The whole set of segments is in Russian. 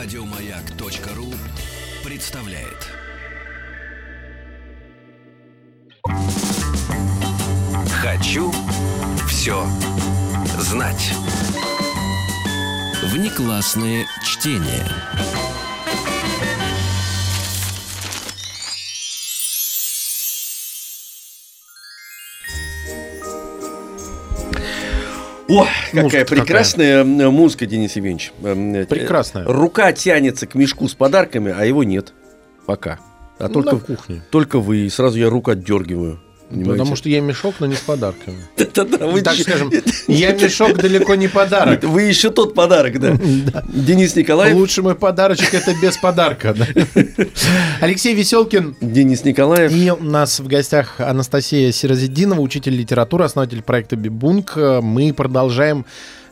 Радиомаяк.ру представляет. Хочу все знать. Внеклассное чтение. О, какая Музыка прекрасная м, музыка, Денис Евгеньевич. Э, Прекрасная. Рука тянется к мешку с подарками, а его нет. Пока. А только, на кухне. только вы. И сразу я руку отдергиваю. Понимаете? Потому что я мешок, но не с подарками. Так скажем, я мешок далеко не подарок. Вы еще тот подарок, да. Денис Николаев. Лучший мой подарочек это без подарка. да. Алексей Веселкин. Денис Николаев. И у нас в гостях Анастасия Сирозидинова, учитель литературы, основатель проекта Бибунг. Мы продолжаем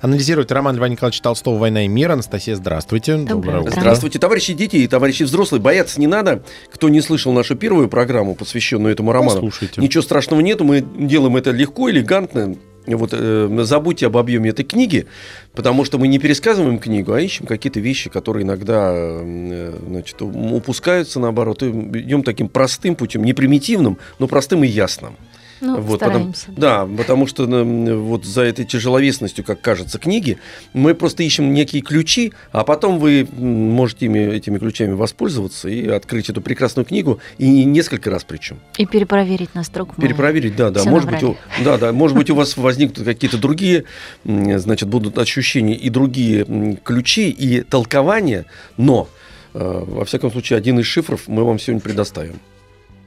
анализировать роман Льва Николаевича Толстого «Война и мир». Анастасия, здравствуйте. Доброе утро. Здравствуйте, товарищи дети и товарищи взрослые. Бояться не надо. Кто не слышал нашу первую программу, посвященную этому роману, Послушайте. ничего страшного нету. Мы делаем это легко, элегантно. Вот, э, забудьте об объеме этой книги, потому что мы не пересказываем книгу, а ищем какие-то вещи, которые иногда э, значит, упускаются, наоборот, и идем таким простым путем, не примитивным, но простым и ясным. Ну, Вот, стараемся. да, потому что м, вот за этой тяжеловесностью, как кажется, книги, мы просто ищем некие ключи, а потом вы можете ими, этими ключами воспользоваться и открыть эту прекрасную книгу, и несколько раз причем. И перепроверить на строк. мы Перепроверить, да, да. всё Может быть, у, набрали. да, да, может быть, у вас возникнут какие-то другие, значит, будут ощущения и другие ключи и толкования, но, э, во всяком случае, один из шифров мы вам сегодня предоставим.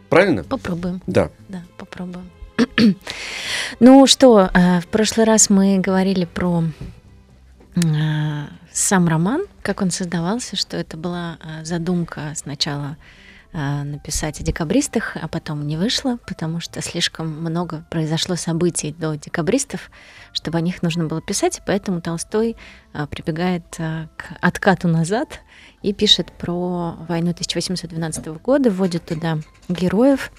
Правильно? Попробуем. Да. Да, попробуем. ну что, э, в прошлый раз мы говорили про э, сам роман, как он создавался, что это была э, задумка сначала написать о декабристах, а потом не вышло, потому что слишком много произошло событий до декабристов, чтобы о них нужно было писать, поэтому Толстой прибегает к откату назад и пишет про войну 1812 года, вводит туда героев,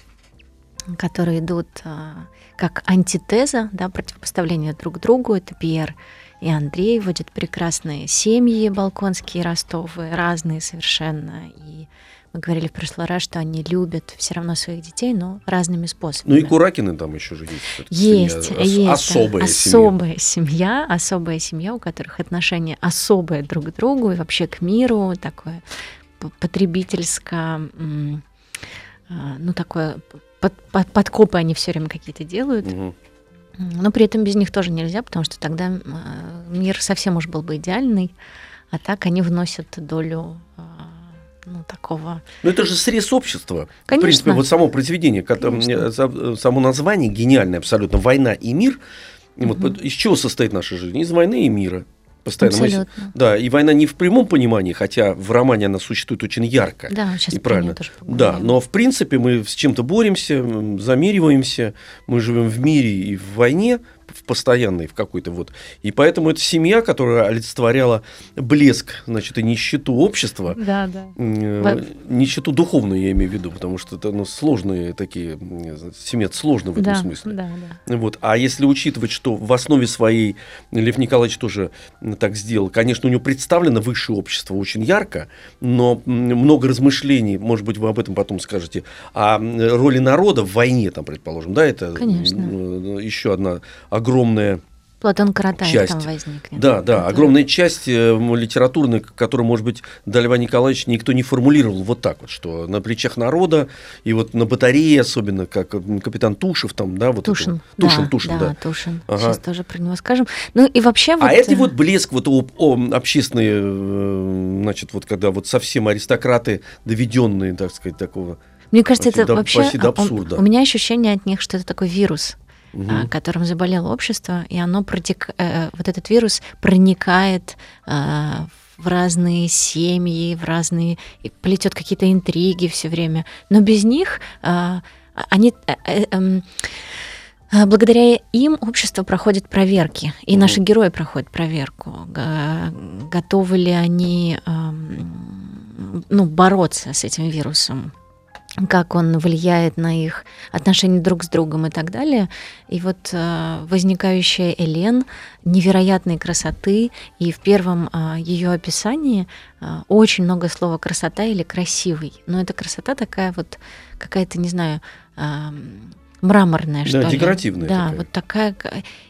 которые идут а, как антитеза, да, противопоставление друг другу. Это Пьер и Андрей вводят прекрасные семьи балконские, ростовы, разные совершенно. И мы говорили в прошлый раз, что они любят все равно своих детей, но разными Ну способами. и Куракины там еще же есть. Есть, семья. Есть. да. Особая семья. особая семья, особая семья, у которых отношение особое друг к другу и вообще к миру, такое потребительско, а, ну такое под- под- подкопы они все время какие-то делают, Мгм. но при этом без них тоже нельзя, потому что тогда а, мир совсем уж был бы идеальный, а так они вносят долю а, ну такого. Ну это же срез общества. В Конечно. принципе, вот само произведение, Конечно. за- само название гениальное абсолютно «Война и мир». И вот из чего состоит наша жизнь? Из войны и мира. Постоянно. мы Абсолютно. Да, и война не в прямом понимании, хотя в романе она существует очень ярко. Да, сейчас и правильно. тоже Да, но в принципе мы с чем-то боремся, замериваемся, мы живем в мире и в войне, постоянной, в какой-то вот. И поэтому это семья, которая олицетворяла блеск, значит, и нищету общества, Да, да. Во- Нищету духовную я имею в виду, потому что это ну, сложные такие, семья сложно в этом да, смысле. Да, да. Вот. А если учитывать, что в основе своей Лев Николаевич тоже так сделал, конечно, у него представлено высшее общество очень ярко, но много размышлений, может быть, вы об этом потом скажете, о роли народа в войне, там, предположим, да, это Конечно. м, еще одна огромная Платон Каратаев часть. там возникнет. да, да, Это- огромная часть э, литературной, которую, может быть, до Льва Николаевича никто не формулировал вот так вот, что на плечах народа, и вот на батарее особенно, как м, капитан Тушев там, да, вот это Тушин. вот. Тушин, да, Тушин, да. Тушин. Ага. Сейчас тоже про него скажем. Ну и вообще вот... А это э, вот блеск вот о, о, общественные, э, значит, вот когда вот совсем аристократы, доведенные, так сказать, такого. Мне кажется, почти это до- вообще... почти до а, абсурда. У меня ощущение от них, что это такой вирус, А, которым заболело общество, и оно протек... э, вот этот вирус проникает а, в разные семьи, в разные... плетет какие-то интриги все время. Но без них а, они... э, э, эм, а, Благодаря им общество проходит проверки, и наши герои проходят проверку. Готовы ли они ам, ну, бороться с этим вирусом? Как он влияет на их отношения друг с другом и так далее. И вот э, возникающая Элен невероятной красоты, и в первом э, ее описании э, очень много слова красота или красивый. Но эта красота такая вот какая-то, не знаю, э, мраморная, что Да, ли. декоративная Да, такая. вот такая.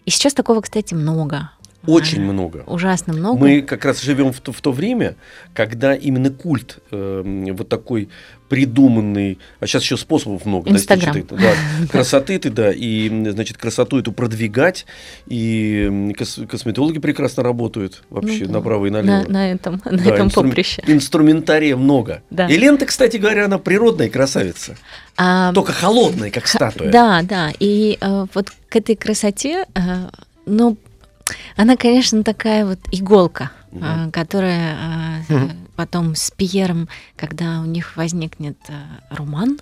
И сейчас такого, кстати, много. Очень А, много. Ужасно много. Мы как раз живем в то, в то время, когда именно культ э, вот такой придуманный, а сейчас еще способов много Инстаграм. достичь этой, да, красоты ты, да, и, значит, красоту эту продвигать, и кос- косметологи прекрасно работают вообще Ну да. направо и на, налево. на этом, на Да, этом инстру- поприще. Инструментария много. Да. И лента, кстати говоря, она природная красавица. А, Только холодная, как статуя. Да, да. И э, вот к этой красоте, э, ну, она, конечно, такая вот иголка, э, которая Мгм. потом с Пьером, когда у них возникнет э, роман,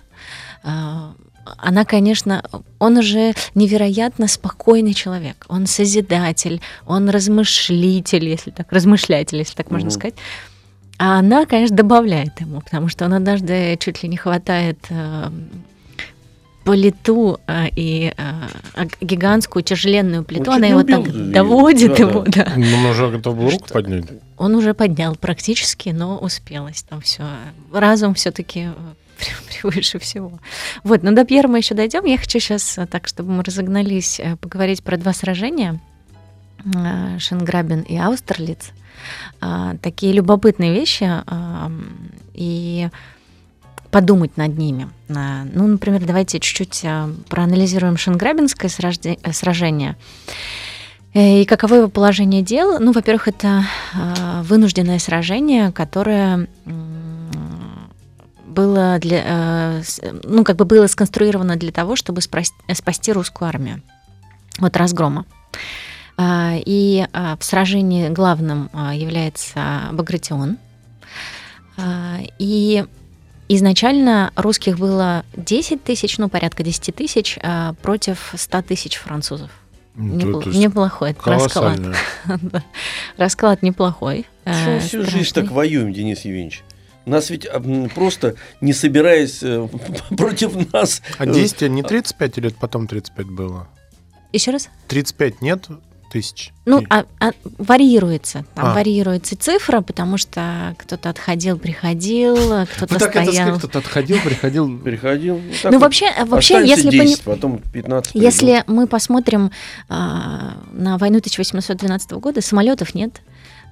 э, она, конечно, он уже невероятно спокойный человек. Он созидатель, он размышлитель, если так, размышлятель, если так можно сказать. А она, конечно, добавляет ему, потому что он однажды чуть ли не хватает э, плиту э, и э, гигантскую тяжеленную плиту, Он она чуть его так её. доводит Да, его, да. Ну, он уже готов был руку поднять. Он уже поднял практически, но успелось там все. Разум все-таки превыше всего. Вот, но до Пьера мы еще дойдем. Я хочу сейчас, так, чтобы мы разогнались, э, поговорить про два сражения. э, Шенграбен и Аустерлиц. А, Такие любопытные вещи. И подумать над ними. А, Ну, например, давайте чуть-чуть а, проанализируем Шенграбенское сражде- э, сражение. Э, И каково его положение дел? Ну, во-первых, это э, вынужденное сражение, которое было для, э, ну, как бы было сконструировано для того, чтобы спасти русскую армию от разгрома. А, И а, в сражении главным а, является Багратион. А, И изначально русских было 10 тысяч, ну, порядка 10 тысяч а, против 100 тысяч французов. Ну, Непл- то есть Неплохой это расклад. Расклад неплохой. Почему э, всю жизнь так воюем, Денис Евгеньевич? Нас ведь просто не собираясь э, против нас. А э, действие не 35 или это потом 35 было? Еще раз? 35 нет тысяч? Ну, а- а вариируется. Там А. варьируется цифра, потому что кто-то отходил, приходил, кто-то Вы так это стоял. сказали, кто-то отходил, приходил. Переходил. Ну, Ну, вот, вообще, вообще останется если, пони- 10, потом 15. придут. если мы посмотрим а, на войну 1812 года, самолетов нет.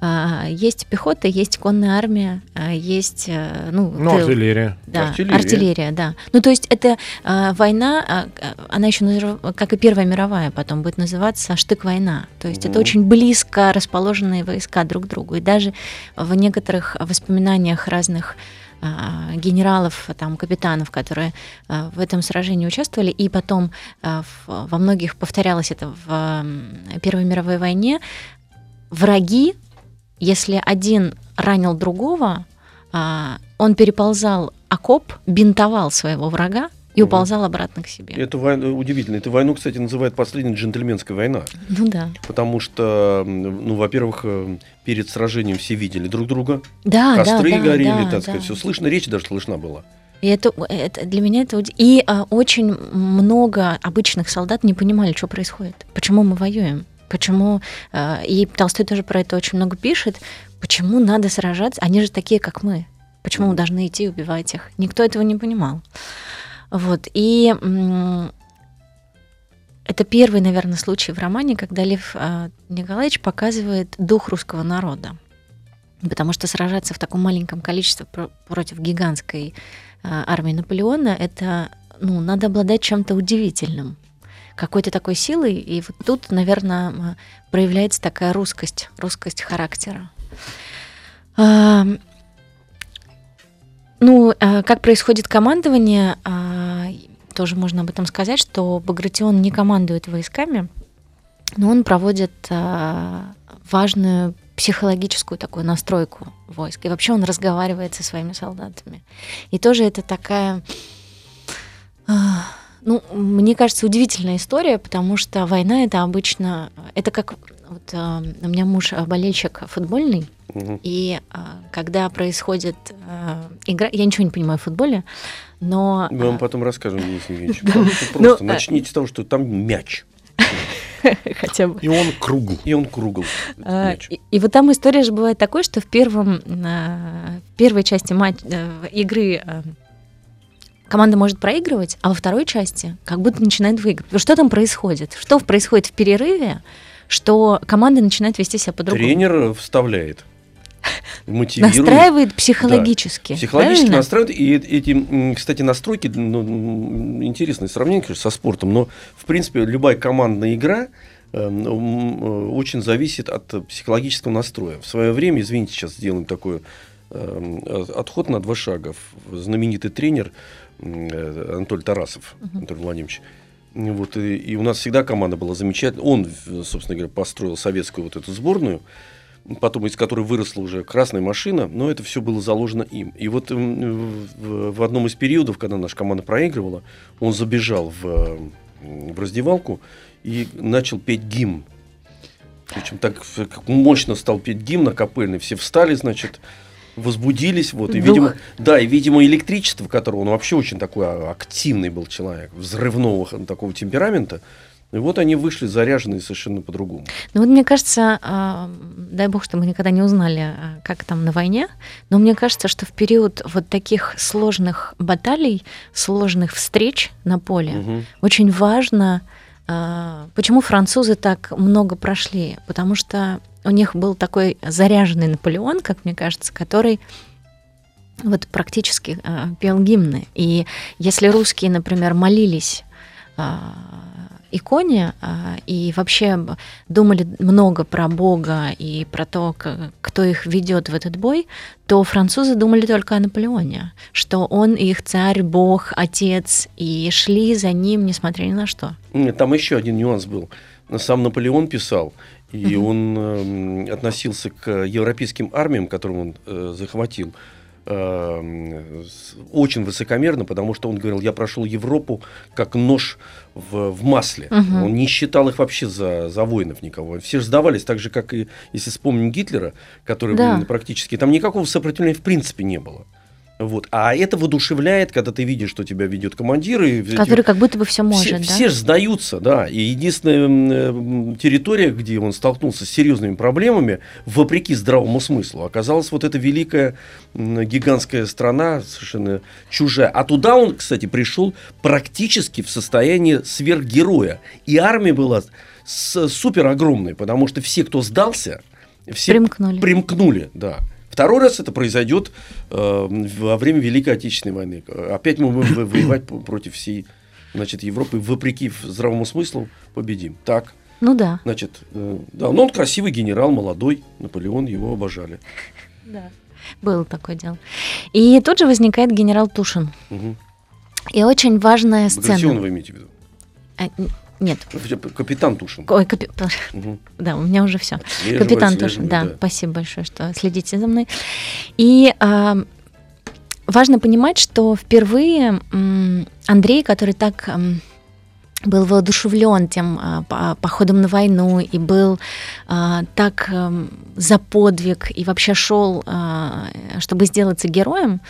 А, есть пехота, есть конная армия, а, есть э, ну, Ну, тыл. артиллерия. Да, Артиллерия. артиллерия. да. Ну, то есть это а, война, она еще, как и Первая мировая, потом будет называться штык-война. То есть это Мгм. очень близко расположенные войска друг к другу. И даже в некоторых воспоминаниях разных генералов, там, капитанов, которые в этом сражении участвовали, и потом во многих повторялось это в Первой мировой войне, враги, если один ранил другого, а, он переползал окоп, бинтовал своего врага и уползал обратно к себе. Это война, удивительно. Эту войну, кстати, называют последняя джентльменская война. Ну да. Потому что, ну, во-первых, э, перед сражением все видели друг друга. Да, Костры да, да, горели, да, так да. сказать, все слышно, речь даже слышна была. И это, это для меня это и а, очень много обычных солдат не понимали, что происходит, почему мы воюем, почему а, и Толстой тоже про это очень много пишет, почему надо сражаться, они же такие, как мы, почему мы должны идти и убивать их, никто этого не понимал, вот и это первый, наверное, случай в романе, когда Лев а, Николаевич показывает дух русского народа. Потому что сражаться в таком маленьком количестве про- против гигантской а, армии Наполеона, это, ну, надо обладать чем-то удивительным, какой-то такой силой. И вот тут, наверное, проявляется такая русскость, русскость характера. А, Ну, а, как происходит командование, а, тоже можно об этом сказать, что Багратион не командует войсками, но он проводит важную психологическую такую настройку войск. И вообще он разговаривает со своими солдатами. И тоже это такая, ну, мне кажется, удивительная история, потому что война это обычно, это как вот, а, у меня муж а, болельщик футбольный, Мгм. и а, когда происходит а, игра... Я ничего не понимаю в футболе, но... Мы вам а, потом расскажем, Денис Евгеньевич. Просто Ну, а- начните с того, что там мяч. хотя бы. И он кругл. И он кругл. И, и вот там история же бывает такой, что в первом, в первой части матч, э, игры команда может проигрывать, а во второй части как будто начинает выигрывать. Что там происходит? Что происходит в перерыве, что команда начинает вести себя по-другому? Тренер вставляет. Мотивирует. Настраивает психологически. Психологически правильно? настраивает. И эти, кстати, настройки, ну, интересное сравнение, конечно, со спортом, но, в принципе, любая командная игра э, м, э, очень зависит от психологического настроя. В свое время, извините, сейчас сделаем такой э, отход на два шага. Знаменитый тренер Анатолий Тарасов, Анатолий Владимирович, вот, и, и у нас всегда команда была замечательная. Он, собственно говоря, построил советскую вот эту сборную, потом из которой выросла уже красная машина, но это все было заложено им. И вот в, в одном из периодов, когда наша команда проигрывала, он забежал в, в раздевалку и начал петь гимн. Причем так э, мощно стал петь гимн акапельный, все встали, значит, возбудились, вот, и, Дух. видимо, да, и, видимо, электричество, которого он вообще очень такой а, активный был человек, взрывного такого темперамента, и вот они вышли заряженные совершенно по-другому. Ну вот мне кажется, а, дай бог, что мы никогда не узнали, а, как там на войне, но мне кажется, что в период вот таких сложных баталий, сложных встреч на поле, Мгм. очень важно, почему французы так много прошли, потому что у них был такой заряженный Наполеон, как мне кажется, который вот практически а, пел гимны. И если русские, например, молились а, иконе а, и вообще думали много про Бога и про то, к- кто их ведет в этот бой, то французы думали только о Наполеоне, что он их царь, Бог, отец, и шли за ним, несмотря ни на что. Там еще один нюанс был. Сам Наполеон писал, и он эм, относился к европейским армиям, которым он э, захватил, с- очень высокомерно, потому что он говорил, я прошел Европу как нож в, в масле. Мгм. Он не считал их вообще за, за воинов никого. Все же сдавались, так же, как и, если вспомним Гитлера, который Да. практически... Там никакого сопротивления в принципе не было. Вот. А это воодушевляет, когда ты видишь, что тебя ведет командир. И Который как будто бы все может, все, да? все же сдаются, да. И единственная м, территория, где он столкнулся с серьезными проблемами, вопреки здравому смыслу, оказалась вот эта великая гигантская страна, совершенно чужая. А туда он, кстати, пришел практически в состоянии сверхгероя. И армия была супер огромной, потому что все, кто сдался, все Примкнули. примкнули, да. Второй раз это произойдет э, во время Великой Отечественной войны. Опять мы будем во- воевать против всей значит, Европы, вопреки здравому смыслу, победим. Так, Ну да. значит, э, да, но он красивый генерал, молодой, Наполеон, его обожали. Да. Было такое дело. И тут же возникает генерал Тушин. Угу. И очень важная сцена. Багратион вы имеете в виду? А, нет. Капитан Тушин. Ой, капи- Мгм. Да, у меня уже все. Капитан Тушин, отслеживать, да, спасибо большое, что следите за мной. И а, важно понимать, что впервые Андрей, который так был воодушевлен тем а, по- походом на войну и был а, так ам, за подвиг и вообще шел, а, чтобы сделаться героем,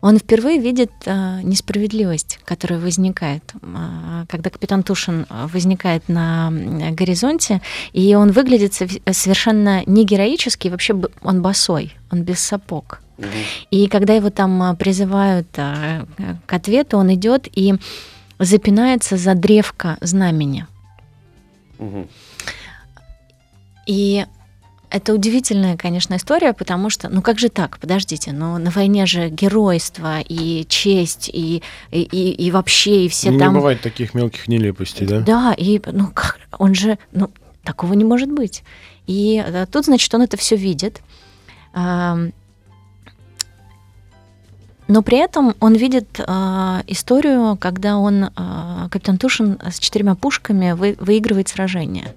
он впервые видит а, несправедливость, которая возникает, а, когда капитан Тушин а, возникает на горизонте, и он выглядит сов- совершенно не героически, вообще он босой, он без сапог. И когда его там а, призывают а, к ответу, он идет и запинается за древко знамени. Мгм. И это удивительная, конечно, история, потому что, ну как же так, подождите, ну на войне же геройство и честь и, и, и, и вообще, и все не там... бывает таких мелких нелепостей, да? Да, и ну как, он же, ну такого не может быть. И э, тут, значит, он это все видит. Но при этом он видит а, историю, когда он, а, капитан Тушин с четырьмя пушками вы- выигрывает сражение.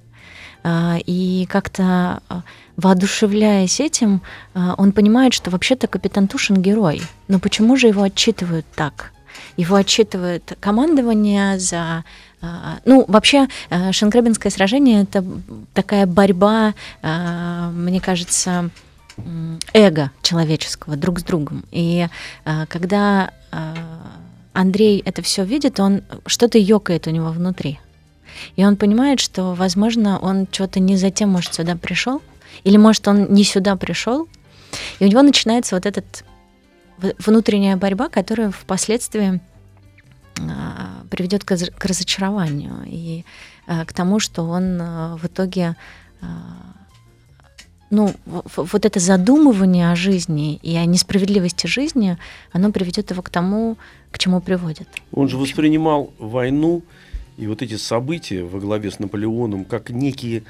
А, И как-то а, воодушевляясь этим, а, он понимает, что вообще-то капитан Тушин герой. Но почему же его отчитывают так? Его отчитывает командование за... Ну, вообще, Шенкребинское сражение — это такая борьба, мне кажется, эго человеческого друг с другом. И когда Андрей это все видит, он что-то ёкает у него внутри. И он понимает, что, возможно, он что-то не затем, может, сюда пришел, или, может, он не сюда пришел, и у него начинается вот в- внутренняя борьба, которая впоследствии а, приведет к, раз- к разочарованию и а, к тому, что он а, в итоге ну, вот это задумывание о жизни и о несправедливости жизни, оно приведет его к тому, к чему приводит. Он же воспринимал войну и вот эти события во главе с Наполеоном как некие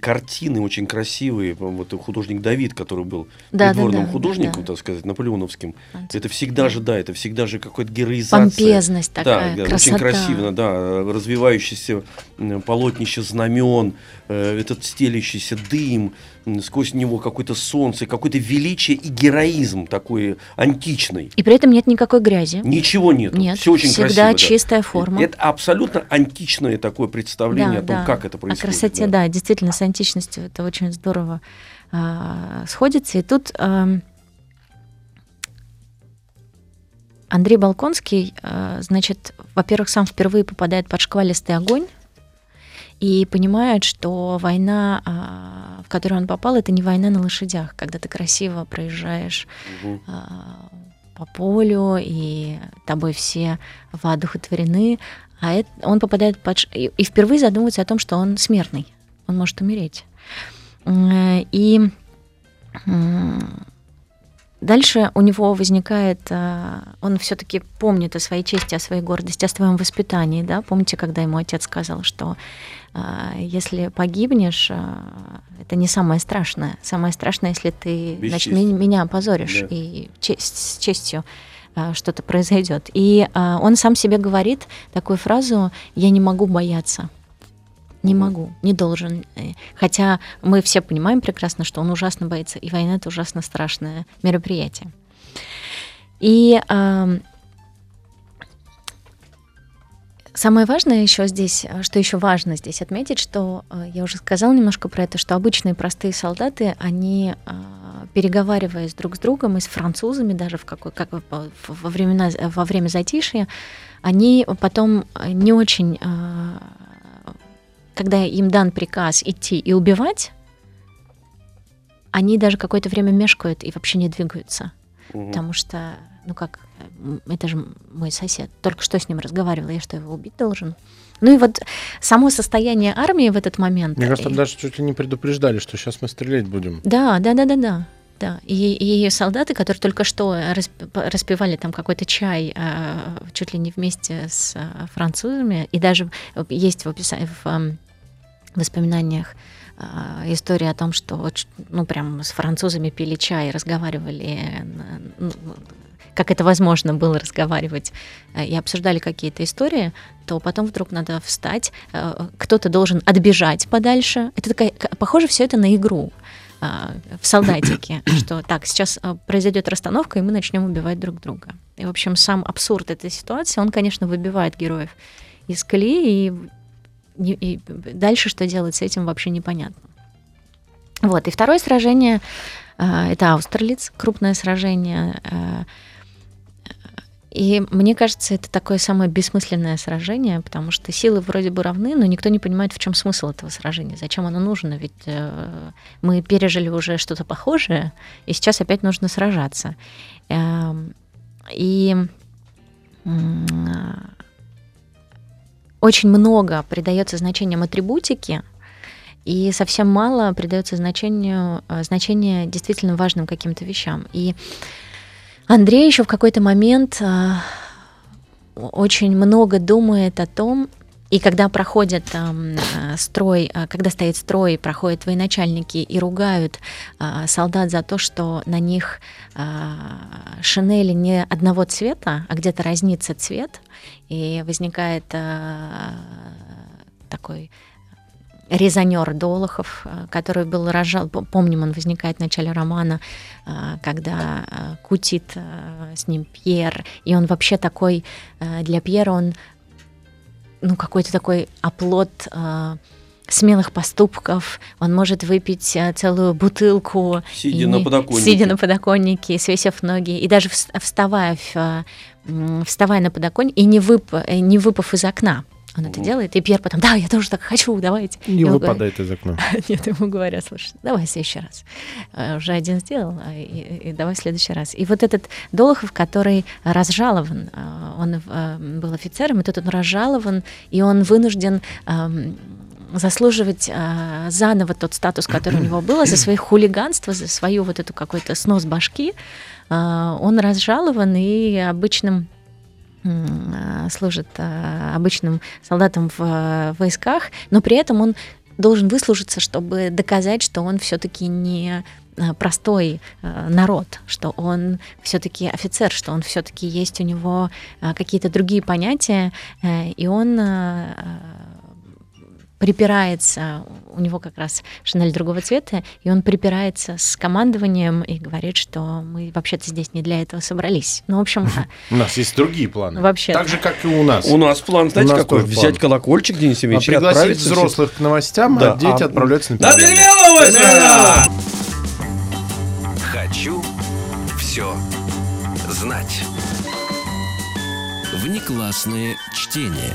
картины очень красивые. Вот художник Давид, который был Да, да, придворным да, художником, да, так сказать, наполеоновским. да. Это всегда же, да, это всегда же какая-то героизация. Помпезность такая, да, да, красота. очень красиво, да, развивающийся полотнище знамен, э, этот стелящийся дым, сквозь него какое-то солнце, какое-то величие и героизм такой античный. И при этом нет никакой грази. Ничего нет. Нет, Все очень всегда красиво. да. чистая форма. Это абсолютно античное такое представление Да, о том, да. как это О происходит. красоте, да. действительно, с античностью это очень здорово а, сходится. И тут ам, Андрей Балконский, а, значит, во-первых, сам впервые попадает под шквалистый огонь и понимает, что война, а, в которую он попал, это не война на лошадях, когда ты красиво проезжаешь а, по полю, и тобой все воодухотворены, а это, он попадает под... И, впервые задумывается о том, что он смертный, он может умереть. И дальше у него возникает... а, Он все таки помнит о своей чести, о своей гордости, о своем воспитании. Да? Помните, когда ему отец сказал, что а, если погибнешь, а, это не самое страшное. Самое страшное, если ты значит, меня опозоришь Да. и честь, с честью что-то произойдет. И он сам себе говорит такую фразу: "Я не могу бояться". Не могу, не должен. Э, Хотя мы все понимаем прекрасно, что он ужасно боится, и война это ужасно страшное мероприятие. И ам, Самое важное еще здесь, э, что еще важно здесь отметить, что э, я уже сказала немножко про это, что обычные простые солдаты, они а, переговариваясь друг с другом и с французами даже в какой, как во- времена во время затишья, они потом э, не очень, а, когда им дан приказ идти и убивать, они даже какое-то время мешкают и вообще не двигаются. Мгм. Потому что, ну как, это же мой сосед. Только что с ним разговаривала, я что, его убить должен? Ну и вот само состояние армии в этот момент. Мне кажется, и- даже чуть ли не предупреждали, что сейчас мы стрелять будем. Да, да, да, да, да. Да, и, и солдаты, которые только что расп- распивали там какой-то чай а, чуть ли не вместе с а, французами, и даже есть в, описании, в ам, воспоминаниях а, история о том, что ну прям с французами пили чай, разговаривали, на- ну, как это возможно было разговаривать, э, и обсуждали какие-то истории, то потом вдруг надо встать, э, кто-то должен отбежать подальше. Это такая, похоже все это на игру а, в солдатике, что так, сейчас произойдет расстановка, и мы начнем убивать друг друга. И, в общем, сам абсурд этой ситуации, он, конечно, выбивает героев из колеи, и, не- и дальше что делать с этим вообще непонятно. Вот, и второе сражение а, это Аустерлиц, крупное сражение. а, И мне кажется, это такое самое бессмысленное сражение, потому что силы вроде бы равны, но никто не понимает, в чем смысл этого сражения, зачем оно нужно. Ведь э, мы пережили уже что-то похожее, и сейчас опять нужно сражаться. Эм, И очень много придается значением атрибутики, и совсем мало придается значению, э, значение действительно важным каким-то вещам. И Андрей еще в какой-то момент э, очень много думает о том, и когда проходит там, э, строй, э, когда стоит строй, проходят военачальники и ругают э, солдат за то, что на них э, шинели не одного цвета, а где-то разнится цвет, и возникает э, такой резонер Долохов, э, который был рожал, помним, он возникает в начале романа, э, когда кутит с ним Пьер, и он вообще такой, для Пьера он, ну, какой-то такой оплот э, смелых поступков, он может выпить э, целую бутылку, Сидя и на подоконнике. сидя на подоконнике, свесив ноги, и даже вс- вставая, в, э, вставая на подоконник и не, вып, не выпав из окна. Он это делает, и Пьер потом, да, я тоже так хочу, давайте. Не он выпадает из окна. Нет, ему говорят, слушай, давай в следующий раз. Э, Уже один сделал, а и, и давай в следующий раз. И вот этот Долохов, который разжалован, э, он был офицером, и тут он разжалован, и он вынужден заслуживать э, заново тот статус, который у него был, за свои хулиганства, за свою вот эту какой-то снос башки. Э, Он разжалован и обычным служит э, обычным солдатом в э, войсках, но при этом он должен выслужиться, чтобы доказать, что он все-таки не э, простой э, народ, что он все-таки офицер, что он все-таки есть у него э, какие-то другие понятия, э, и он э, припирается, у него как раз шинель другого цвета, и он припирается с командованием и говорит, что мы вообще-то здесь не для этого собрались. Ну, в общем, У нас есть другие планы. Вообще. Так же, как и у нас. У нас план, знаете, У нас какой? Взять колокольчик, Денис А Евгеньевич, и пригласить взрослых к новостям, Да, а дети а- отправляются на! Хочу все знать. Внеклассные чтения.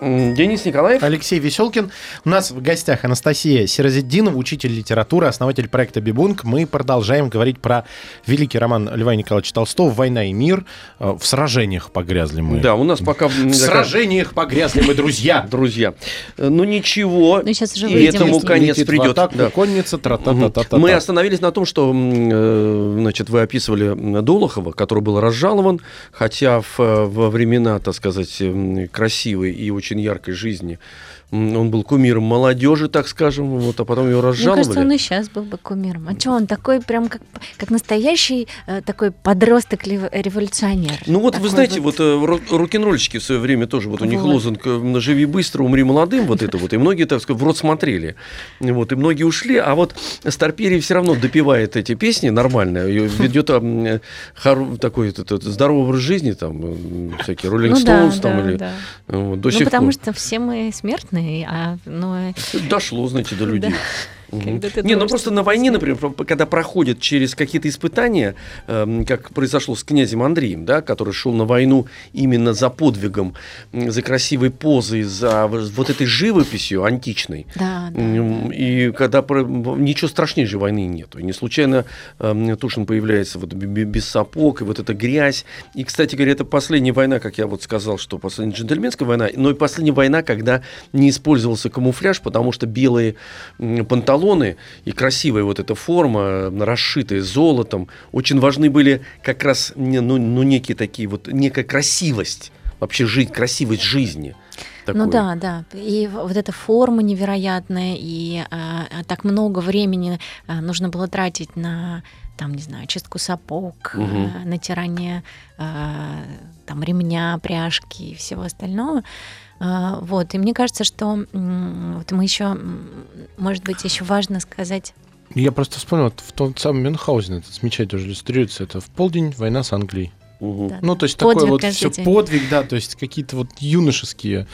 Денис Николаев. Алексей Веселкин. У нас в гостях Анастасия Сирозиддинова, учитель литературы, основатель проекта «Бибунг». Мы продолжаем говорить про великий роман Льва Николаевича Толстого «Война и мир». Э, В сражениях погрязли мы. Да, у нас пока... В сражениях погрязли мы, друзья. Друзья, э, ну ничего, Ну, сейчас уже выйдем. этому конец придет. Да. конница, Мгм. тра-та-та-та-та. Мы остановились на том, что э, значит, вы описывали Долохова, который был разжалован, хотя в, во времена, так сказать, м, красивой и очень яркой жизни он был кумиром молодежи, так скажем, вот, а потом его Мне разжаловали. кажется, он и сейчас был бы кумиром. А что, он такой прям как, как настоящий э, такой подросток лев- революционер. Ну вот вы знаете, вот, э, рок- рок-н-ролльщики в свое время тоже, вот у них Вот. лозунг э, «Живи быстро, умри молодым», вот это вот, и многие, так сказать, в рот смотрели, вот, и многие ушли, а вот Старперий все равно допивает эти песни нормально, ведет э, такой здоровый образ жизни, там, всякие Rolling Ну Stones, там, да, или вот, до Ну, сих потому пор. что все мы смертные, а ну, Дошло, знаете, до людей. Мгм. Когда ты Не, ну просто на войне, например, когда проходят через какие-то испытания, эм, как произошло с князем Андреем, да, который шел на войну именно за подвигом, за красивой позой, за вот этой живописью античной. да, да, И когда ничего страшнее же войны нету. И не случайно эм, Тушин появляется вот без сапог, и вот эта грязь. И, кстати говоря, это последняя война, как я вот сказал, что последняя джентльменская война, но и последняя война, когда не использовался камуфляж, потому что белые м, панталоны и красивая вот эта форма, э, расшитая золотом, очень важны были как раз ну, ну, некие такие вот, некая красивость, вообще жизнь, красивость жизни. Ну Такое. да, да. И вот эта форма невероятная, и а, так много времени а, нужно было тратить на, там, не знаю, чистку сапог, Мгм. а, натирание а, там ремня, пряжки и всего остального. Вот. И мне кажется, что вот мы еще, может быть, еще важно сказать. Я просто вспомнил, в том самом Мюнхгаузене, это замечательно тоже иллюстрируется, это в полдень война с Англией. Да, Ну, то есть Подвиг такой вот все день. подвиг, да, то есть какие-то вот юношеские,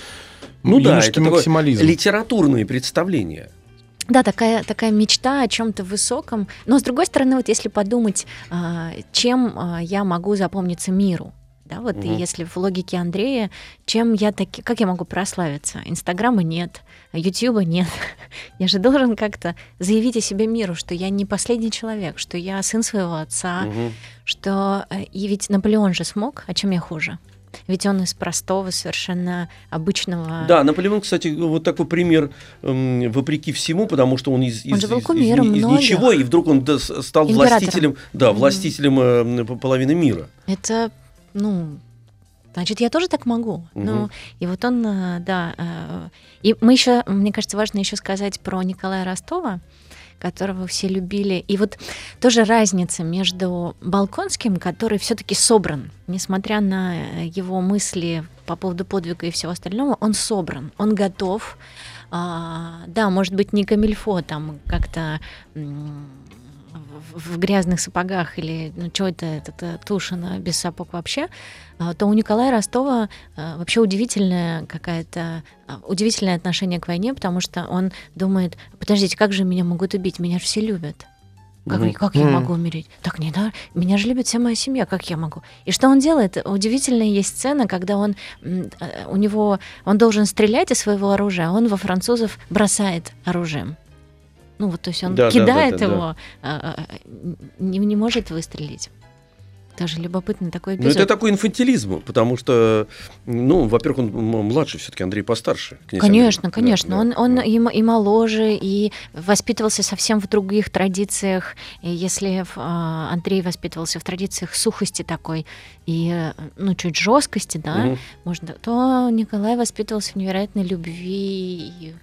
Ну да, юношеский это такой максимализм. литературные представления. Да, такая, такая мечта о чем-то высоком. Но с другой стороны, вот если подумать, а, чем а, я могу запомниться миру, да, вот и Мгм. если в логике Андрея, чем я таки, как я могу прославиться? Инстаграма нет, Ютуба нет. Я же должен как-то заявить о себе миру, что я не последний человек, что я сын своего отца, Мгм. что э, и ведь Наполеон же смог, а чем я хуже? Ведь он из простого, совершенно обычного. Да, Наполеон, кстати, вот такой пример, эм, вопреки всему, потому что он из, Он из- же был из- из из ничего, и вдруг он стал Императором. властителем, да, властителем э, половины мира. Это, ну, значит, я тоже так могу. Мгм. Ну, и вот он, э, да. э, И мы еще, мне кажется, важно еще сказать про Николая Ростова, которого все любили. И вот тоже разница между Балконским, который все-таки собран, несмотря на э, его мысли по поводу подвига и всего остального, он собран, он готов. А, да, может быть, не камильфо там как-то в, грязных сапогах или ну, что это, это, это Тушина без сапог вообще, а, то у Николая Ростова а, вообще удивительное какая-то а, удивительное отношение к войне, потому что он думает, подождите, как же меня могут убить, меня же все любят. Как, Мгм. как я могу умереть? Так не да, меня же любит вся моя семья, как я могу? И что он делает? Удивительная есть сцена, когда он э, у него он должен стрелять из своего оружия, а он во французов бросает оружием. Ну вот, то есть он Да, да, кидает да, да, его, а, а, не, не может выстрелить. Даже любопытный такой Ну, эпизод. это такой инфантилизм, потому что, ну, во-первых, он м- младший все-таки, Андрей постарше. Конечно, Андрей. конечно. Да, он да, он да. и, и моложе, и воспитывался совсем в других традициях. И если а, Андрей воспитывался в традициях сухости такой и ну чуть жесткости, да, Мгм. можно, то Николай воспитывался в невероятной любви, и,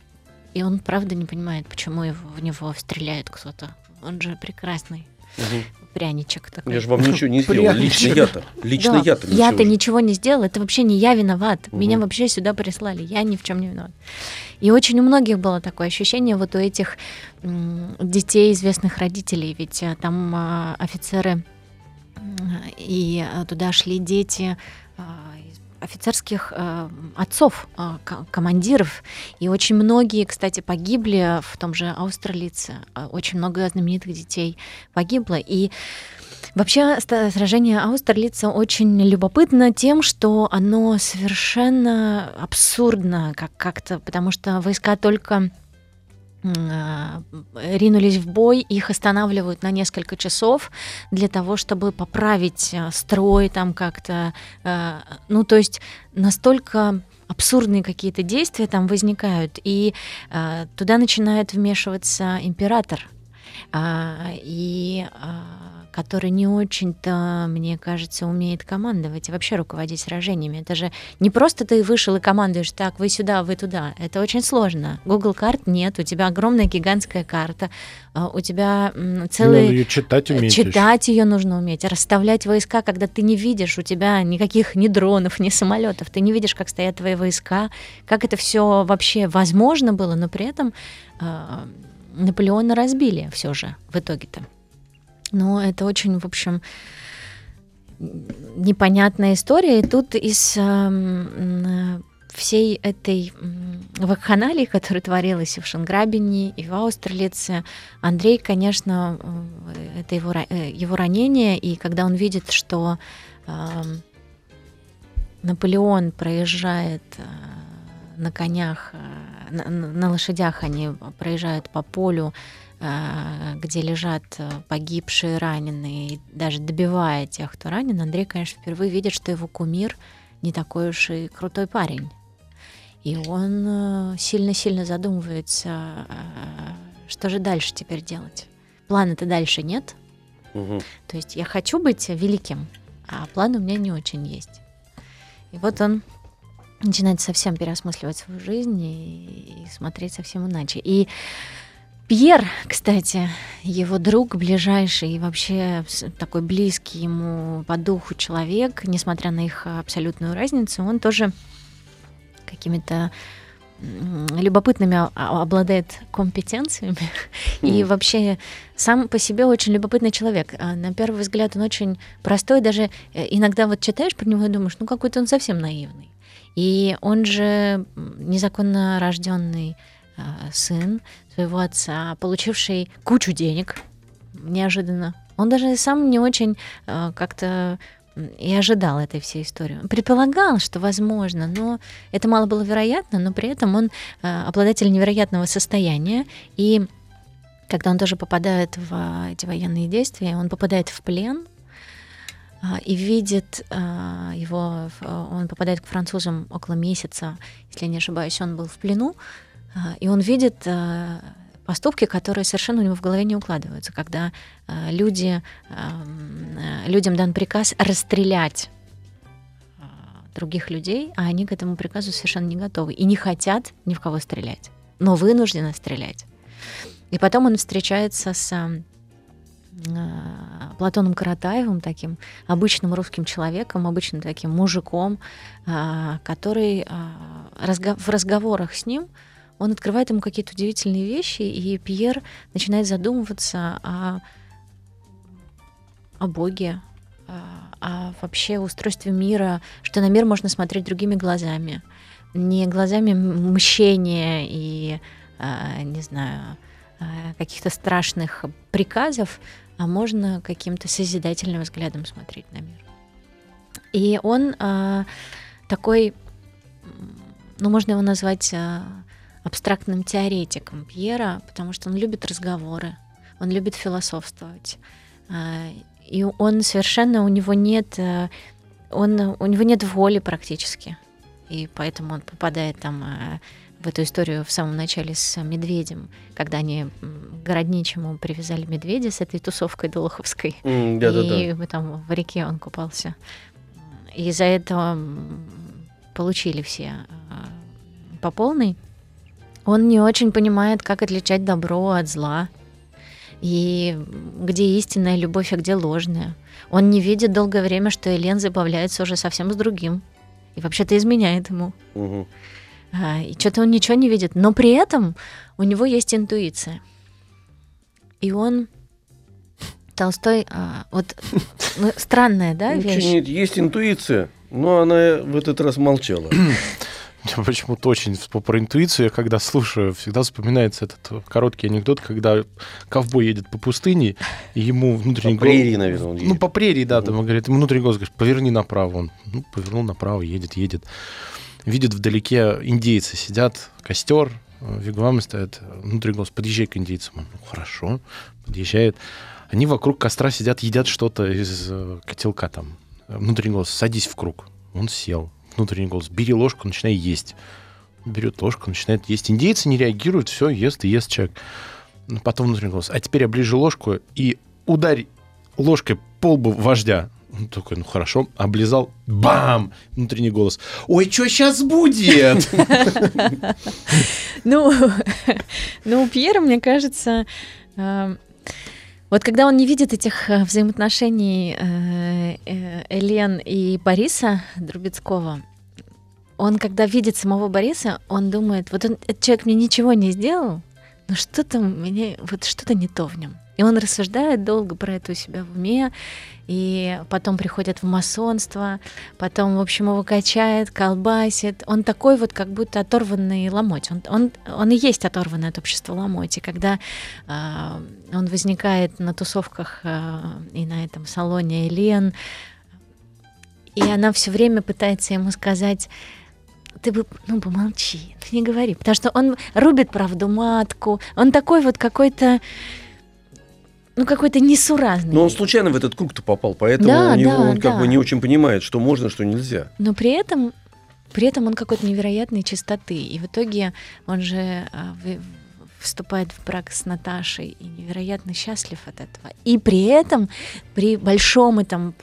и он правда не понимает, почему его, в него стреляет кто-то. Он же прекрасный Мгм. пряничек такой. Я же вам ничего не сделал. Лично я-то. Лично Да, я-то Я-то ничего же. ничего не сделал, это вообще не я виноват. Меня Мгм. вообще сюда прислали, я ни в чем не виноват. И очень у многих было такое ощущение вот у этих м, детей известных родителей, ведь а, там а, офицеры и а, туда шли дети а, офицерских а, отцов, ко- командиров, и очень многие, кстати, погибли в том же Аустерлице, А, очень много знаменитых детей погибло, и Вообще сражение Аустерлица очень любопытно тем, что оно совершенно абсурдно как- как-то, потому что войска только ринулись в бой, их останавливают на несколько часов для того, чтобы поправить а, строй там как-то. а, Ну, то есть настолько абсурдные какие-то действия там возникают, и туда начинает вмешиваться император, а, и а, который не очень-то, мне кажется, умеет командовать и вообще руководить сражениями. Это же не просто ты вышел и командуешь, так, вы сюда, вы туда. Это очень сложно. Google карт нет, у тебя огромная гигантская карта, а, у тебя м, Надо целый... ее читать уметь. еще. Читать ее нужно уметь, расставлять войска, когда ты не видишь, у тебя никаких ни дронов, ни самолетов, ты не видишь, как стоят твои войска, как это все вообще возможно было, но при этом э, Наполеона разбили все же в итоге-то. Но это очень, в общем, непонятная история. И тут из эм, э, всей этой вакханалии, которая творилась и в Шенграбине, и в Аустерлице, Андрей, конечно, э, это его, э, его ранение, и когда он видит, что эм, Наполеон проезжает э, на конях, э, на, на- лошадях они проезжают по полю, э, где лежат э, погибшие, раненые, и даже добивая тех, кто ранен, Андрей, конечно, впервые видит, что его кумир не такой уж и крутой парень. И он э, сильно-сильно задумывается, э, что же дальше теперь делать. Плана-то дальше нет. Мгм. То есть я хочу быть великим, а план у меня не очень есть. И вот он начинает совсем переосмысливать свою жизнь и, и смотреть совсем иначе. И Пьер, кстати, его друг ближайший и вообще такой близкий ему по духу человек, несмотря на их абсолютную разницу, он тоже какими-то любопытными обладает компетенциями и Мгм. вообще сам по себе очень любопытный человек. А На первый взгляд он очень простой, даже э, иногда вот читаешь про него и думаешь, ну какой-то он совсем наивный. И он же незаконно рожденный а, сын своего отца, получивший кучу денег неожиданно. Он даже сам не очень а, как-то и ожидал этой всей истории. Предполагал, что возможно, но это мало было вероятно, но при этом он а, обладатель невероятного состояния. И когда он тоже попадает в а, эти военные действия, он попадает в плен а, и видит а, его, он попадает к французам около месяца, если я не ошибаюсь, он был в плену, и он видит а, поступки, которые совершенно у него в голове не укладываются, когда а, люди, а, людям дан приказ расстрелять а, других людей, а они к этому приказу совершенно не готовы и не хотят ни в кого стрелять, но вынуждены стрелять. И потом он встречается с а, Платоном Каратаевым, таким обычным русским человеком, обычным таким мужиком, а, который а, в разговорах с ним он открывает ему какие-то удивительные вещи, и Пьер начинает задумываться о о Боге, о вообще устройстве мира, что на мир можно смотреть другими глазами, не глазами мщения и, не знаю, каких-то страшных приказов, а можно каким-то созидательным взглядом смотреть на мир. И он такой, ну, можно его назвать абстрактным теоретиком Пьера, потому что он любит разговоры, он любит философствовать. А, и он совершенно, у него нет, э, он, у него нет воли практически. И поэтому он попадает там э, в эту историю в самом начале с медведем, когда они городничему привязали медведя с этой тусовкой Дулуховской. Mm, да, и да, да. там в реке он купался. И за это получили все э, по полной. Он не очень понимает, как отличать добро от зла. И где истинная любовь, а где ложная. Он не видит долгое время, что Элен забавляется уже совсем с другим. И вообще-то изменяет ему. Угу. А, и что-то он ничего не видит. Но при этом у него есть интуиция. И он Толстой, а, вот ну, странная, да, вещь? Нет, есть интуиция, но она в этот раз молчала. Мне почему-то очень про интуицию, я когда слушаю, всегда вспоминается этот короткий анекдот, когда ковбой едет по пустыне, и ему внутренний голос... По прерии, наверное, он едет. Ну, по прерии, да, там, говорит, ему внутренний голос говорит, поверни направо. Он ну, повернул направо, едет, едет. Видит вдалеке индейцы сидят, костер, вигвамы стоят, внутренний голос, подъезжай к индейцам. Он, ну, хорошо, подъезжает. Они вокруг костра сидят, едят что-то из э, котелка там. Внутренний голос, садись в круг. Он сел внутренний голос. Бери ложку, начинай есть. Берет ложку, начинает есть. Индейцы не реагируют, все, ест и ест человек. Потом внутренний голос. А теперь оближи ложку и ударь ложкой по лбу вождя. Он такой, ну хорошо, облизал, бам! Внутренний голос. Ой, что сейчас будет? Ну, ну, у мне кажется, э, вот когда он не видит этих э, взаимоотношений э, Элен и Бориса Друбецкого, он, когда видит самого Бориса, он думает, вот он, этот человек мне ничего не сделал, но что-то мне, вот что-то не то в нем. И он рассуждает долго про это у себя в уме, и потом приходит в масонство, потом, в общем, его качает, колбасит. Он такой вот, как будто оторванный ломоть. Он, он, он и есть оторванный от общества ломоть. И когда э, он возникает на тусовках э, и на этом салоне Элен, и она все время пытается ему сказать ты бы, ну, помолчи, ты не говори, потому что он рубит правду матку, он такой вот какой-то, ну, какой-то несуразный. Но он случайно в этот круг-то попал, поэтому да, у него, да, он как да. бы не очень понимает, что можно, что нельзя. Но при этом, при этом он какой-то невероятной чистоты, и в итоге он же а, вступает в брак с Наташей и невероятно счастлив от этого. И при этом, при большом этом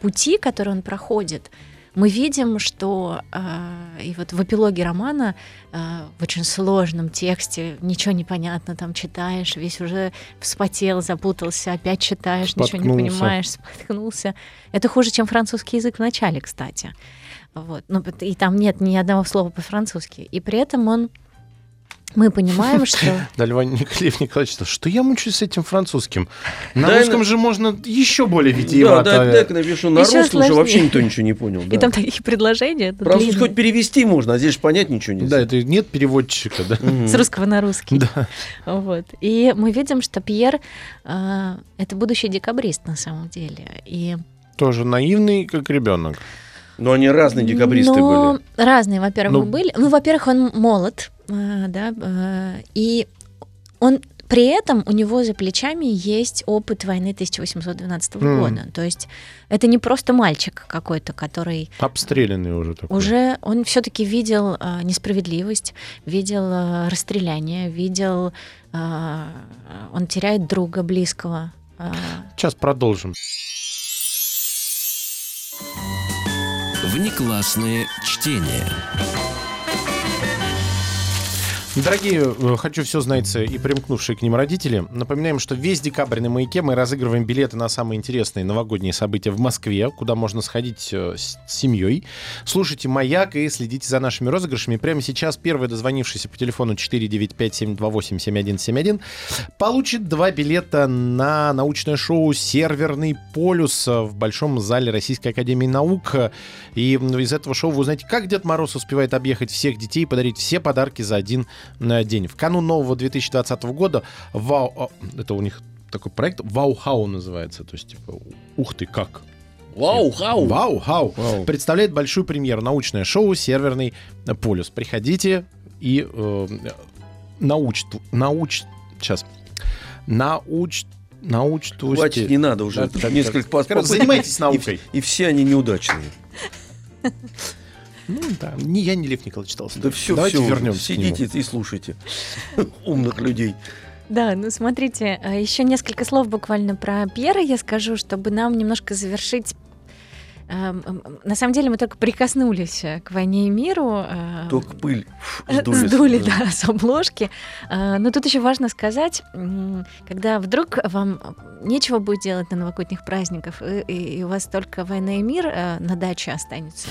пути, который он проходит, мы видим, что э, и вот в эпилоге романа э, в очень сложном тексте ничего не понятно, там читаешь, весь уже вспотел, запутался, опять читаешь, ничего не понимаешь, споткнулся. Это хуже, чем французский язык в начале, кстати. Вот. Ну, и там нет ни одного слова по-французски. И при этом он мы понимаем, что... Да, Льва Лев Николаевич, что я мучаюсь с этим французским? На да, русском же можно еще более витиевато. Да, да, да, напишу на русском, уже вообще никто ничего не понял. И там такие предложения. Французский хоть перевести можно, а здесь понять ничего нельзя. Да, это нет переводчика, да. С русского на русский. Да. Вот. И мы видим, что Пьер э, это будущий декабрист на самом деле. И тоже наивный, как ребенок. Но они разные декабристы Но были. Разные, во-первых, ну, были. Ну, во-первых, он молод, да, э, и он при этом у него за плечами есть опыт войны 1812 mm. года. То есть это не просто мальчик какой-то, который... Обстрелянный уже такой. Уже он все-таки видел э, несправедливость, видел э, расстреляние, видел... Э, он теряет друга близкого. Э. Сейчас продолжим. Внеклассное чтение. Дорогие, э, хочу все знать и примкнувшие к ним родители, напоминаем, что весь декабрь на «Маяке» мы разыгрываем билеты на самые интересные новогодние события в Москве, куда можно сходить э, с семьей. Слушайте «Маяк» и следите за нашими розыгрышами. Прямо сейчас первый дозвонившийся по телефону 495-728-7171 получит два билета на научное шоу «Серверный полюс» в Большом зале Российской Академии Наук. И из этого шоу вы узнаете, как Дед Мороз успевает объехать всех детей и подарить все подарки за один день. В канун нового 2020 года Вау, это у них такой проект Вау-хау называется, то есть типа ух ты как. Вау-хау! Вау-хау! Представляет большую премьеру научное шоу «Серверный полюс». Приходите и э, науч... науч... Сейчас. Науч... Научтвости. Хватит, не надо уже. Да, несколько попыток. Занимайтесь наукой. И, и все они неудачные. Ну да, не я, не Лев Николаевич читал. Да все, Давайте все, вернемся. Сидите и слушайте умных людей. Да, ну смотрите, а, еще несколько слов буквально про Пьера я скажу, чтобы нам немножко завершить на самом деле мы только прикоснулись э, к «Войне и миру». Э, только пыль сдули. Сдули, да, с обложки. Э, но тут еще важно сказать, когда вдруг вам нечего будет делать на новогодних праздниках, и, и у вас только «Война и мир» на даче останется,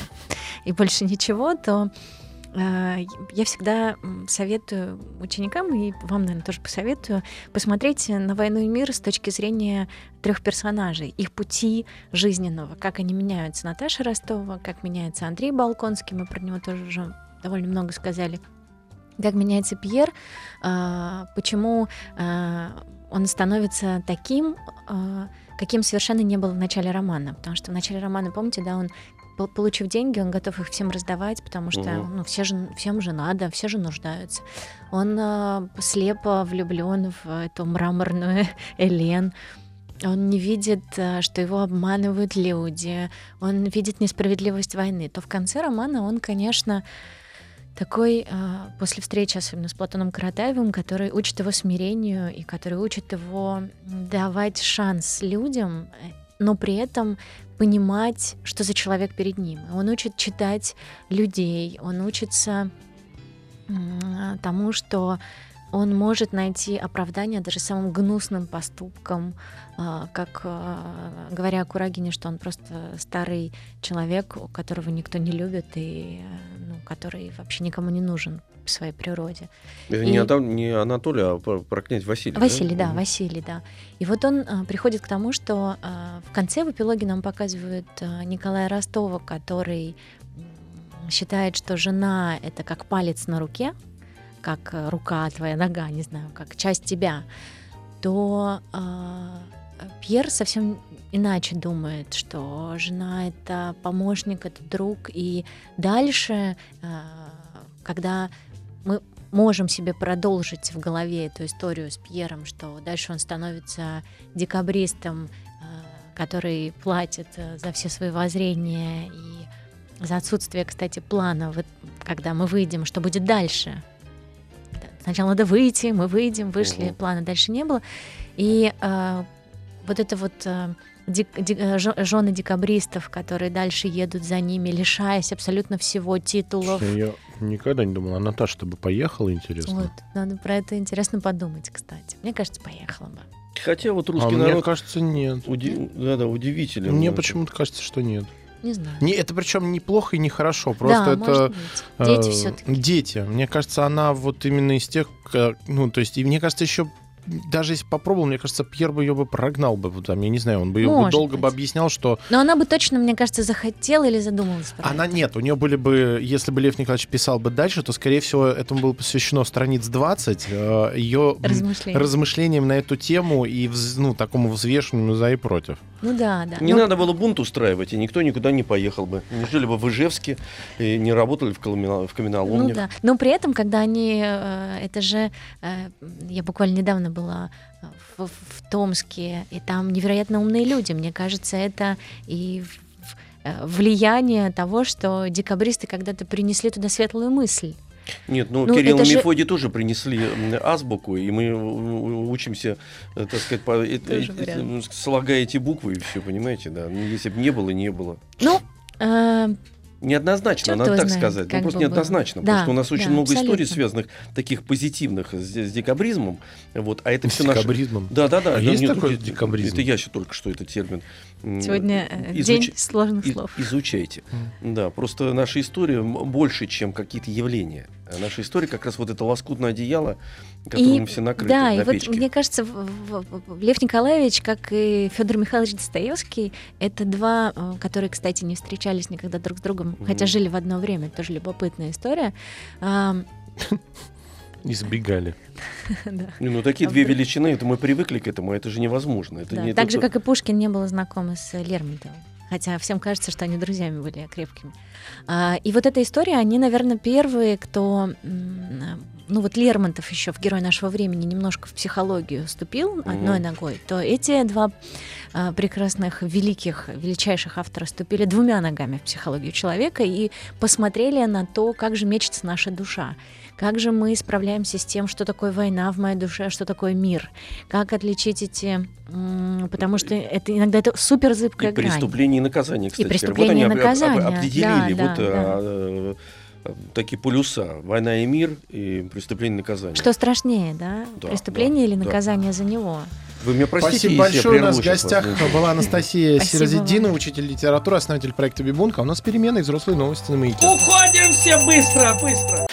и больше ничего, то Э, я всегда советую ученикам, и вам, наверное, тоже посоветую, посмотреть на «Войну и мир» с точки зрения трех персонажей, их пути жизненного, как они меняются. Наташа Ростова, как меняется Андрей Балконский, мы про него тоже уже довольно много сказали. Как меняется Пьер, э, почему э, он становится таким, каким совершенно не был в начале романа. Потому что в начале романа, помните, да, он получив деньги, он готов их всем раздавать, потому что угу. ну, все же, всем же надо, все же нуждаются. Он э, слепо влюблен в эту мраморную Элен. Он не видит, э, что его обманывают люди. Он видит несправедливость войны. То в конце романа он, конечно, такой, э, после встречи, особенно с Платоном Каратаевым, который учит его смирению и который учит его давать шанс людям, э, но при этом понимать, что за человек перед ним. Он учит читать людей, он учится тому, что он может найти оправдание даже самым гнусным поступкам, а, как а, говоря о Курагине, что он просто старый человек, которого никто не любит и ну, который вообще никому не нужен по своей природе. Это и... не, Адам, не Анатолий, а про князь Василий. Василий, да, да Василий, да. И вот он а, приходит к тому, что а, в конце в эпилоге нам показывают а, Николая Ростова, который считает, что жена это как палец на руке, как рука твоя нога, не знаю, как часть тебя, то а, Пьер совсем иначе думает, что жена это помощник, это друг, и дальше, а, когда мы можем себе продолжить в голове эту историю с Пьером, что дальше он становится декабристом, э, который платит э, за все свои воззрения и за отсутствие, кстати, плана, когда мы выйдем, что будет дальше. Сначала надо выйти, мы выйдем, вышли, угу. плана дальше не было. И э, вот это вот э, дек, дек, э, жены декабристов, которые дальше едут за ними, лишаясь абсолютно всего титулов. Я никогда не думала, а Наташа-то бы поехала, интересно. Вот, надо про это интересно подумать, кстати. Мне кажется, поехала бы. Хотя вот русский а народ... мне кажется, нет. Уди... Да, да, удивителен. Мне почему-то кажется, что нет. Не знаю. Не, это причем неплохо и нехорошо. Просто да, это Дети э, все-таки. Дети. Мне кажется, она вот именно из тех, ну, то есть, и мне кажется, еще даже если попробовал, мне кажется, Пьер бы ее бы прогнал бы. Там, я не знаю, он бы ее бы долго быть. бы объяснял, что... Но она бы точно, мне кажется, захотела или задумалась про Она это. нет. У нее были бы, если бы Лев Николаевич писал бы дальше, то, скорее всего, этому было посвящено страниц 20 э, ее Размышления. размышлениям на эту тему и ну, такому взвешенному за и против. Ну да, да. Не ну... надо было бунт устраивать, и никто никуда не поехал бы. Не жили бы в Ижевске и не работали в, каменоломнях. Ну да. Но при этом, когда они... Э, это же... Э, я буквально недавно была в, в Томске, и там невероятно умные люди. Мне кажется, это и э, влияние того, что декабристы когда-то принесли туда светлую мысль. Нет, ну, ну Кирилл и же... Мефодий тоже принесли азбуку, и мы учимся, э, так сказать, по, э, слагая эти буквы, и все, понимаете, да. Ну, если бы не было, не было. Ну, э, Неоднозначно, Черт надо так знает, сказать. Ну, просто бы было. неоднозначно. Да, потому что у нас очень да, много историй, абсолютно. связанных таких позитивных с, с декабризмом. Вот, а это С все декабризмом. Да, да, да. А Да, есть нет, такой декабризм? Это я еще только что этот термин. Сегодня э, изуч- день сложных и- слов. Изучайте. Да, просто наша история больше, чем какие-то явления. Наша история как раз вот это лоскутное одеяло, которым мы все накрыты да, на и вот печке. мне кажется, Лев Николаевич, как и Федор Михайлович Достоевский, это два, э, которые, кстати, не встречались никогда друг с другом, хотя Мгм. жили в одно время. Тоже любопытная история. Избегали. да. Не, Ну, такие две величины, это мы привыкли к этому, а это же невозможно. Это Да, не так же, как и Пушкин не был знаком с Лермонтовым. Хотя всем кажется, что они друзьями были крепкими. А, и вот эта история, они, наверное, первые, кто... Ну вот Лермонтов еще в «Герой нашего времени» немножко в психологию вступил одной ногой, то эти два а, прекрасных, великих, величайших автора ступили двумя ногами в психологию человека и посмотрели на то, как же мечется наша душа, как же мы справляемся с тем, что такое война в моей душе, что такое мир, как отличить эти... Потому что это иногда это супер И зыбкая грань. преступление и наказание, кстати. говоря. преступление и вот они об- об- наказание, определили да, вот да, а, а, такие полюса. Война и мир, и преступление и наказание. Что страшнее, да? Да, Преступление да, или да. наказание за него? Вы меня простите, Спасибо большое. У нас в вас, гостях ну, была Анастасия вам. учитель литературы, основатель проекта Бибунка. У нас перемены и взрослые новости на маяке. Уходим все быстро, быстро!